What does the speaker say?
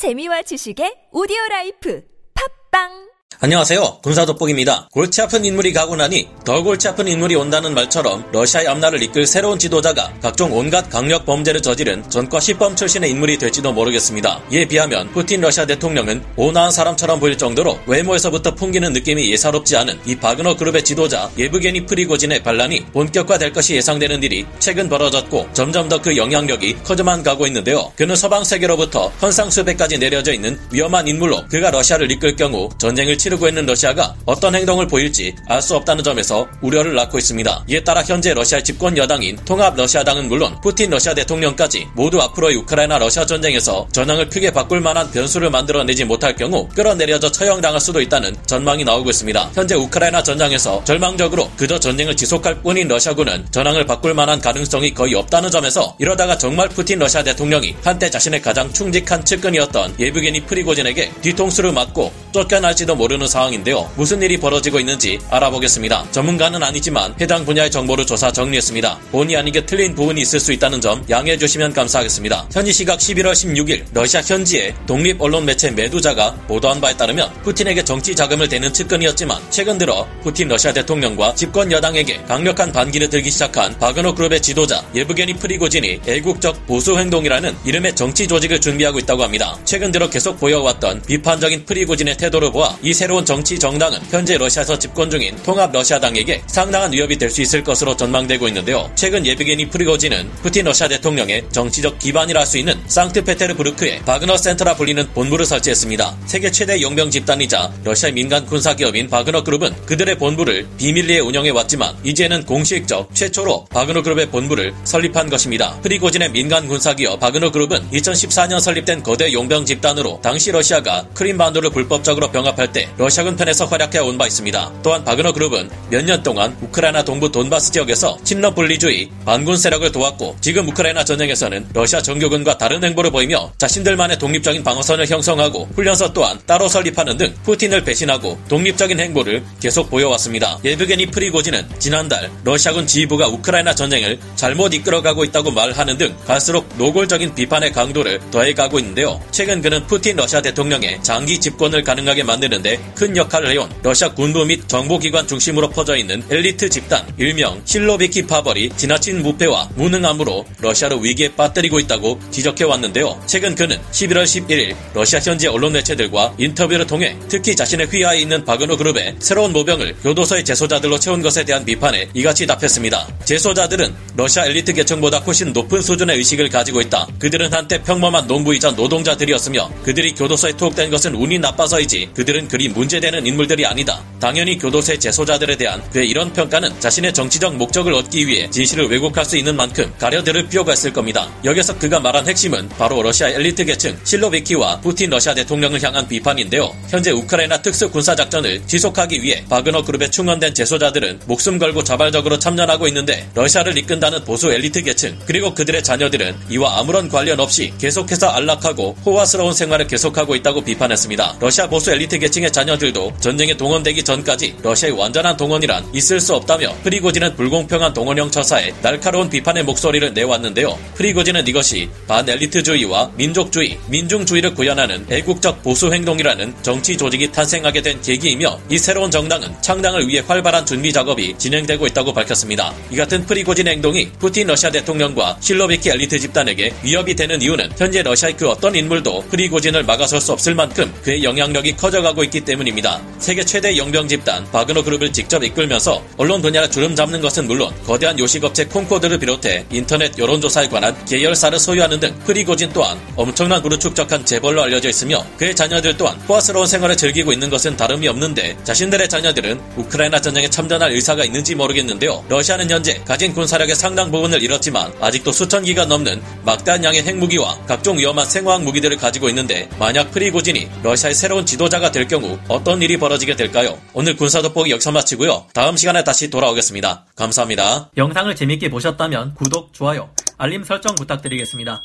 재미와 지식의 오디오 라이프. 팟빵 안녕하세요. 군사돋보기입니다. 골치 아픈 인물이 가고 나니 더 골치 아픈 인물이 온다는 말처럼 러시아의 앞날을 이끌 새로운 지도자가 각종 온갖 강력 범죄를 저지른 전과 십범 출신의 인물이 될지도 모르겠습니다. 이에 비하면 푸틴 러시아 대통령은 온화한 사람처럼 보일 정도로 외모에서부터 풍기는 느낌이 예사롭지 않은 이 바그너 그룹의 지도자 예브게니 프리고진의 반란이 본격화될 것이 예상되는 일이 최근 벌어졌고 점점 더 그 영향력이 커져만 가고 있는데요. 그는 서방 세계로부터 현상수배까지 내려져 있는 위험한 인물로 그가 러시아를 이끌 경우 전쟁을 치르고 있는 러시아가 어떤 행동을 보일지 알 수 없다는 점에서 우려를 낳고 있습니다. 이에 따라 현재 러시아 집권 여당인 통합 러시아당은 물론 푸틴 러시아 대통령까지 모두 앞으로의 우크라이나 러시아 전쟁에서 전황을 크게 바꿀 만한 변수를 만들어내지 못할 경우 끌어내려져 처형당할 수도 있다는 전망이 나오고 있습니다. 현재 우크라이나 전장에서 절망적으로 그저 전쟁을 지속할 뿐인 러시아군은 전황을 바꿀 만한 가능성이 거의 없다는 점에서 이러다가 정말 푸틴 러시아 대통령이 한때 자신의 가장 충직한 측근이었던 예브게니 프리고진에게 뒤통수를 맞고 쫓겨날지도 모르는 상황인데요. 무슨 일이 벌어지고 있는지 알아보겠습니다. 전문가는 아니지만 해당 분야의 정보를 조사 정리했습니다. 본의 아니게 틀린 부분이 있을 수 있다는 점 양해해 주시면 감사하겠습니다. 현지 시각 11월 16일 러시아 현지의 독립 언론 매체 메두자가 보도한 바에 따르면 푸틴에게 정치 자금을 대는 측근이었지만 최근 들어 푸틴 러시아 대통령과 집권 여당에게 강력한 반기를 들기 시작한 바그너 그룹의 지도자 예브게니 프리고진이 애국적 보수 행동이라는 이름의 정치 조직을 준비하고 있다고 합니다. 최근 들어 계속 보여왔던 비판적인 프리고진의 태도를 보아 이 새로운 정치 정당은 현재 러시아에서 집권 중인 통합 러시아당에게 상당한 위협이 될 수 있을 것으로 전망되고 있는데요. 최근 예브게니 프리고진은 푸틴 러시아 대통령의 정치적 기반이라 할 수 있는 상트페테르부르크에 바그너 센터라 불리는 본부를 설치했습니다. 세계 최대 용병 집단이자 러시아 민간 군사 기업인 바그너 그룹은 그들의 본부를 비밀리에 운영해 왔지만 이제는 공식적 최초로 바그너 그룹의 본부를 설립한 것입니다. 프리고진의 민간 군사 기업 바그너 그룹은 2014년 설립된 거대 용병 집단으로 당시 러시아가 크림반도를 불법적으로 병합할 때 러시아군 편에서 활약해 온 바 있습니다. 또한 바그너 그룹은 몇 년 동안 우크라이나 동부 돈바스 지역에서 친러 분리주의 반군 세력을 도왔고 지금 우크라이나 전쟁에서는 러시아 정규군과 다른 행보를 보이며 자신들만의 독립적인 방어선을 형성하고 훈련소 또한 따로 설립하는 등 푸틴을 배신하고 독립적인 행보를 계속 보여왔습니다. 예브게니 프리고진은 지난달 러시아군 지휘부가 우크라이나 전쟁을 잘못 이끌어가고 있다고 말하는 등 갈수록 노골적인 비판의 강도를 더해가고 있는데요. 최근 그는 푸틴 러시아 대통령의 장기 집권을 가능하게 만드는데 큰 역할을 해온 러시아 군부 및 정보기관 중심으로 퍼져 있는 엘리트 집단 일명 실로비키 파벌이 지나친 부패와 무능함으로 러시아를 위기에 빠뜨리고 있다고 지적해 왔는데요. 최근 그는 11월 11일 러시아 현지 언론 매체들과 인터뷰를 통해 특히 자신의 휘하에 있는 바그너 그룹의 새로운 모병을 교도소의 재소자들로 채운 것에 대한 비판에 이같이 답했습니다. 재소자들은 러시아 엘리트 계층보다 훨씬 높은 수준의 의식을 가지고 있다. 그들은 한때 평범한 농부이자 노동자들이었으며 그들이 교도소에 투옥된 것은 운이 나빠서이지 그들은 그리 문제되는 인물들이 아니다. 당연히 교도소의 재소자들에 대한 그의 이런 평가는 자신의 정치적 목적을 얻기 위해 진실을 왜곡할 수 있는 만큼 가려들을 필요가 있을 겁니다. 여기서 그가 말한 핵심은 바로 러시아 엘리트 계층 실로비키와 푸틴 러시아 대통령을 향한 비판인데요. 현재 우크라이나 특수 군사 작전을 지속하기 위해 바그너 그룹에 충원된 재소자들은 목숨 걸고 자발적으로 참전하고 있는데 러시아를 이끈다는 보수 엘리트 계층 그리고 그들의 자녀들은 이와 아무런 관련 없이 계속해서 안락하고 호화스러운 생활을 계속하고 있다고 비판했습니다. 러시아 보수 엘리트 계층의 자녀들도 전쟁에 동원되기 전까지 러시아의 완전한 동원이란 있을 수 없다며 프리고진은 불공평한 동원령 처사에 날카로운 비판의 목소리를 내왔는데요. 프리고진은 이것이 반 엘리트주의와 민족주의, 민중주의를 구현하는 애국적 보수 행동이라는 정치 조직이 탄생하게 된 계기이며 이 새로운 정당은 창당을 위해 활발한 준비 작업이 진행되고 있다고 밝혔습니다. 이 같은 프리고진 행동이 푸틴 러시아 대통령과 실로비키 엘리트 집단에게 위협이 되는 이유는 현재 러시아의 그 어떤 인물도 프리고진을 막아설 수 없을 만큼 그의 영향력이 커져가고 있기 때문입니다. 세계 최대 용병 집단 바그너 그룹을 직접 이끌면서 언론 분야를 주름 잡는 것은 물론 거대한 요식업체 콩코드를 비롯해 인터넷 여론조사에 관한 계열사를 소유하는 등 프리고진 또한 엄청난 부를 축적한 재벌로 알려져 있으며 그의 자녀들 또한 호화스러운 생활을 즐기고 있는 것은 다름이 없는데 자신들의 자녀들은 우크라이나 전쟁에 참전할 의사가 있는지 모르겠는데요. 러시아는 현재 가진 군사력의 상당 부분을 잃었지만 아직도 수천 기가 넘는 막대한 양의 핵무기와 각종 위험한 생화학 무기들을 가지고 있는데 만약 프리고진이 러시아의 새로운 지도 자가 될 경우 어떤 일이 벌어지게 될까요? 오늘 군사 돋보기 여기서 마치고요. 다음 시간에 다시 돌아오겠습니다. 감사합니다. 영상을 재밌게 보셨다면 구독, 좋아요, 알림 설정 부탁드리겠습니다.